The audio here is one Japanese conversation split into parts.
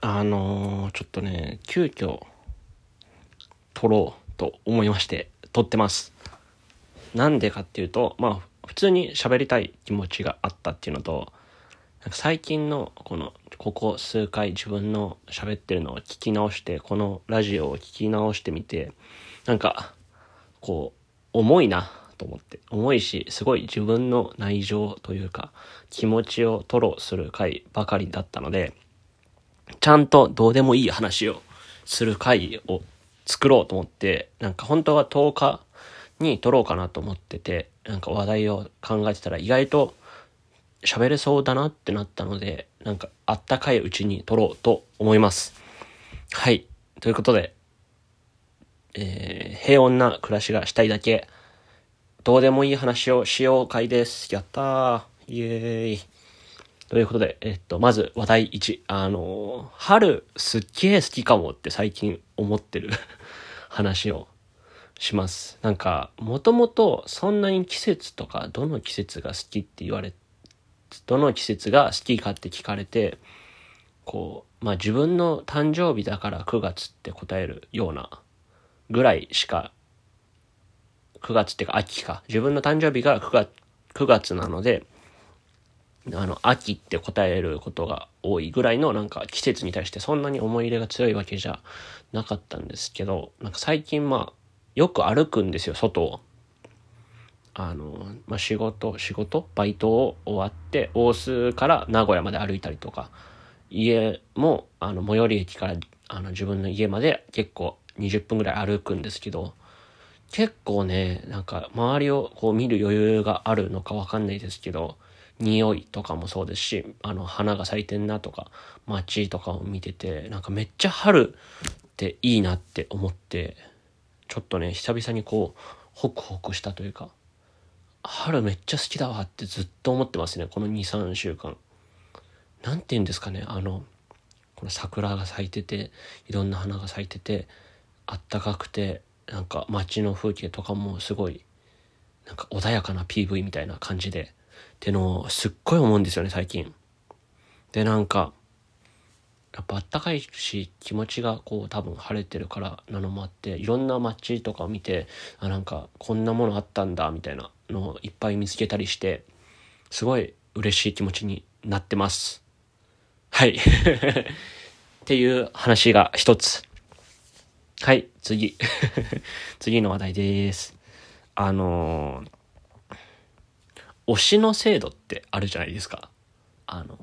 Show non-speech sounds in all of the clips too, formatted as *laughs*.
あのー、ちょっとね、急遽、撮ろうと思いまして、撮ってます。なんでかっていうと、まあ、普通に喋りたい気持ちがあったっていうのと、なんか最近のこの、ここ数回自分の喋ってるのを聞き直して、このラジオを聞き直してみて、なんか、こう、重いなと思って、重いし、すごい自分の内情というか、気持ちを吐露する回ばかりだったので、ちゃんとどうでもいい話をする回を作ろうと思って、なんか本当は10日に撮ろうかなと思ってて、なんか話題を考えてたら意外と喋れそうだなってなったので、なんかあったかいうちに撮ろうと思います。はい。ということで、えー、平穏な暮らしがしたいだけ、どうでもいい話をしよう会です。やったー。イエーイ。ということで、えっと、まず話題1。あの、春すっげえ好きかもって最近思ってる *laughs* 話をします。なんか、もともとそんなに季節とか、どの季節が好きって言われ、どの季節が好きかって聞かれて、こう、まあ自分の誕生日だから9月って答えるようなぐらいしか、9月っていうか秋か。自分の誕生日が9月、9月なので、あの、秋って答えることが多いぐらいのなんか季節に対してそんなに思い入れが強いわけじゃなかったんですけど、なんか最近まあ、よく歩くんですよ、外を。あの、まあ、仕事、仕事？バイトを終わって、大須から名古屋まで歩いたりとか、家も、あの、最寄り駅から、あの、自分の家まで結構20分ぐらい歩くんですけど、結構ね、なんか周りをこう見る余裕があるのかわかんないですけど、匂いとかもそうですし、あの、花が咲いてんなとか、街とかを見てて、なんかめっちゃ春っていいなって思って、ちょっとね、久々にこう、ホクホクしたというか、春めっちゃ好きだわってずっと思ってますね、この2、3週間。なんて言うんですかね、あの、この桜が咲いてて、いろんな花が咲いてて、あったかくて、なんか街の風景とかもすごい、なんか穏やかな PV みたいな感じで、ってのをすっごい思うんですよね、最近。で、なんか、やっぱあったかいし、気持ちがこう多分晴れてるからなのもあって、いろんな街とかを見て、あ、なんかこんなものあったんだ、みたいなのをいっぱい見つけたりして、すごい嬉しい気持ちになってます。はい。*laughs* っていう話が一つ。はい、次。*laughs* 次の話題です。あのー推しの制度ってあるじゃないですか。あの、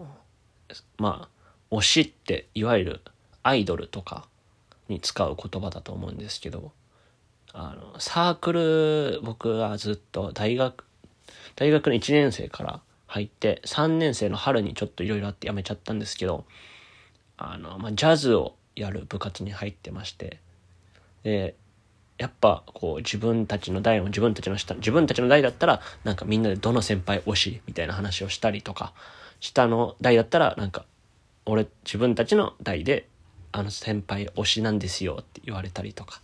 まあ、推しっていわゆるアイドルとかに使う言葉だと思うんですけど、あの、サークル、僕はずっと大学、大学の1年生から入って、3年生の春にちょっといろいろあって辞めちゃったんですけど、あの、まあ、ジャズをやる部活に入ってまして、で、やっぱこう自分たちの代も自分たちの下、自分たちの代だったらなんかみんなでどの先輩推しみたいな話をしたりとか、下の代だったらなんか俺自分たちの代であの先輩推しなんですよって言われたりとか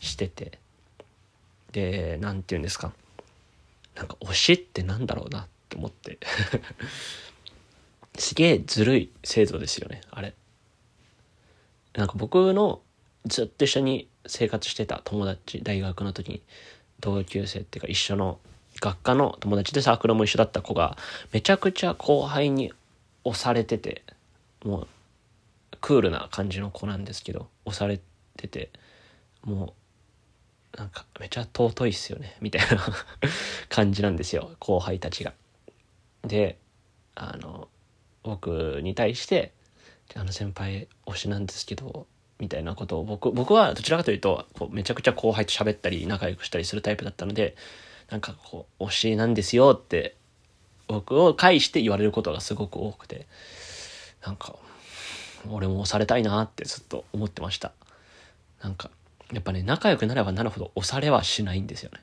してて、で、なんて言うんですか。なんか推しってなんだろうなって思って *laughs* すげえずるい制度ですよね、あれ。なんか僕のずっと一緒に生活してた友達大学の時に同級生っていうか一緒の学科の友達でサークルも一緒だった子がめちゃくちゃ後輩に押されててもうクールな感じの子なんですけど押されててもうなんかめちゃ尊いっすよねみたいな感じなんですよ *laughs* 後輩たちが。であの僕に対して「あの先輩推しなんですけどみたいなことを僕、僕はどちらかというと、こうめちゃくちゃ後輩と喋ったり仲良くしたりするタイプだったので、なんかこう、推しなんですよって、僕を介して言われることがすごく多くて、なんか、俺も押されたいなってずっと思ってました。なんか、やっぱね、仲良くなればなるほど押されはしないんですよね。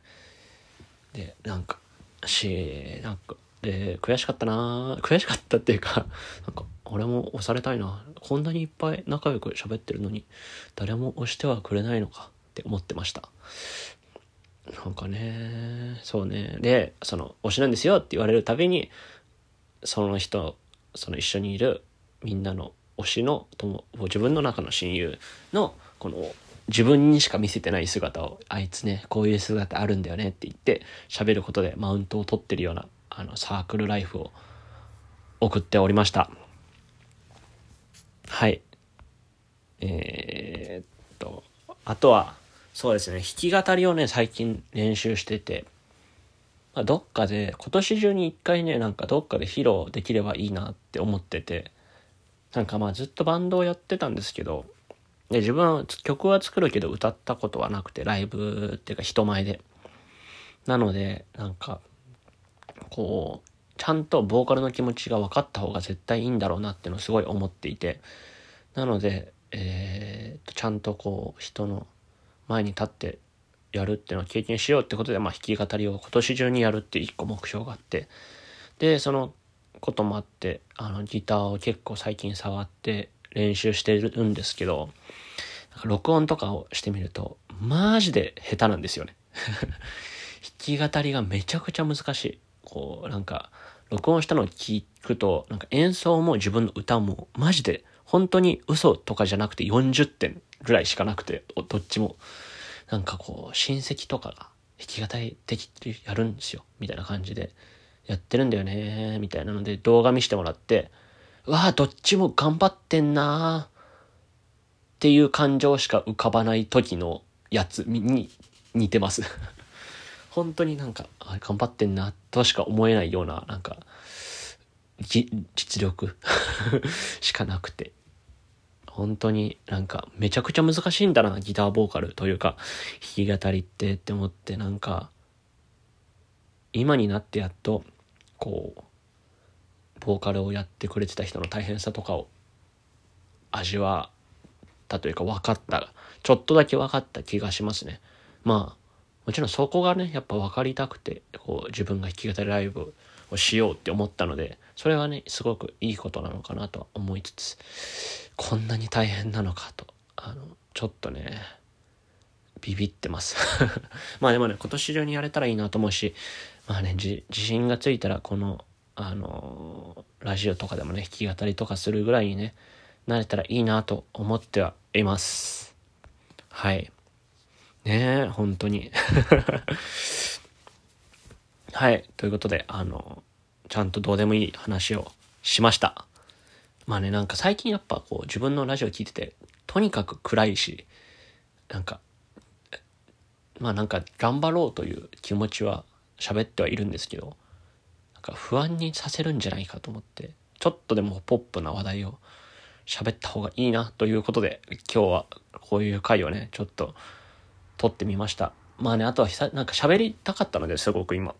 で、なんか、し、なんか、で、悔しかったな悔しかったっていうか、なんか、俺も押されたいな。こんなにいっぱい仲良く喋ってるのに、誰も押してはくれないのかって思ってました。なんかね、そうね。で、その、推しなんですよって言われるたびに、その人、その一緒にいるみんなの推しの友自分の中の親友のこの自分にしか見せてない姿をあいつねこういう姿あるんだよねって言って喋ることでマウントを取ってるようなあのサークルライフを送っておりましたはい。えー、っとあとはそうですね弾き語りをね最近練習しててまあ、どっかで今年中に一回ねなんかどっかで披露できればいいなって思っててなんかまあずっとバンドをやってたんですけどで自分は曲は作るけど歌ったことはなくてライブっていうか人前で。なのでなんかこうちゃんとボーカルの気持ちが分かった方が絶対いいんだろうなっていうのをすごい思っていて。なのでえー、とちゃんとこう人の前に立ってやるっていうのを経験しようってことで、まあ、弾き語りを今年中にやるって一個目標があって。でそのこともあってあのギターを結構最近触って練習してるんですけど録音とかをしてみるとマジで下手なんですよね。*laughs* 弾き語りがめちゃくちゃ難しい。こうなんか録音したのを聞くとなんか演奏も自分の歌もマジで本当に嘘とかじゃなくて40点ぐらいしかなくてどっちもなんかこう、親戚とかが弾き語りできてやるんですよ。みたいな感じで、やってるんだよねみたいなので動画見してもらって、うわあどっちも頑張ってんなっていう感情しか浮かばない時のやつに似てます本当になんか、あ頑張ってんなとしか思えないような、なんか、実力 *laughs* しかなくて。本当になんかめちゃくちゃ難しいんだな、ギターボーカルというか、弾き語りってって思ってなんか、今になってやっと、こう、ボーカルをやってくれてた人の大変さとかを味わったというか分かった、ちょっとだけ分かった気がしますね。まあ、もちろんそこがね、やっぱ分かりたくて、こう自分が弾き語りライブをしようって思ったので、それはね、すごくいいことなのかなと思いつつ、こんなに大変なのかと、あの、ちょっとね、ビビってます *laughs* まあでもね、今年中にやれたらいいなと思うし、まあね、自信がついたら、この、あのー、ラジオとかでもね、弾き語りとかするぐらいにね、なれたらいいなと思ってはいます。はい。ねえ、本当に。*laughs* はい。ということで、あの、ちゃんとどうでもいい話をしました。まあね、なんか最近やっぱこう自分のラジオ聞いてて、とにかく暗いし、なんか、まあなんか頑張ろうという気持ちは喋ってはいるんですけど、なんか不安にさせるんじゃないかと思って、ちょっとでもポップな話題を喋った方がいいなということで、今日はこういう回をね、ちょっと撮ってみました。まあね、あとはなんか喋りたかったのですごく今、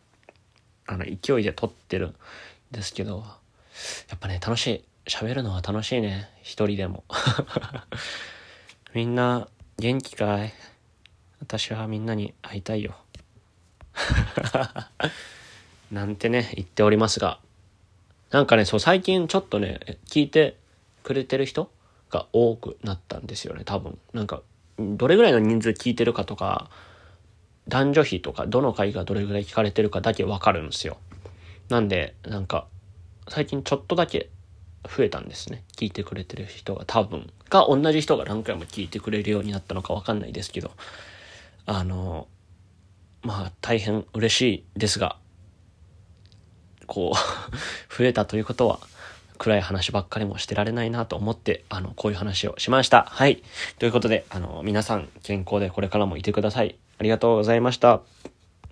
あの、勢いで撮ってるんですけど、やっぱね、楽しい。喋るのは楽しいね。一人でも。*laughs* みんな元気かい？私はみんなに会いたいよ。*laughs* なんてね、言っておりますが。なんかね、そう、最近ちょっとね、聞いてくれてる人が多くなったんですよね、多分。なんか、どれぐらいの人数聞いてるかとか、男女比とか、どの回がどれぐらい聞かれてるかだけわかるんですよ。なんで、なんか、最近ちょっとだけ増えたんですね。聞いてくれてる人が多分。が、同じ人が何回も聞いてくれるようになったのかわかんないですけど、あの、まあ、大変嬉しいですが、こう *laughs* 増えたということは、暗い話ばっかりもしてられないなと思って、あの、こういう話をしました。はい。ということで、あの、皆さん健康でこれからもいてください。ありがとうございました。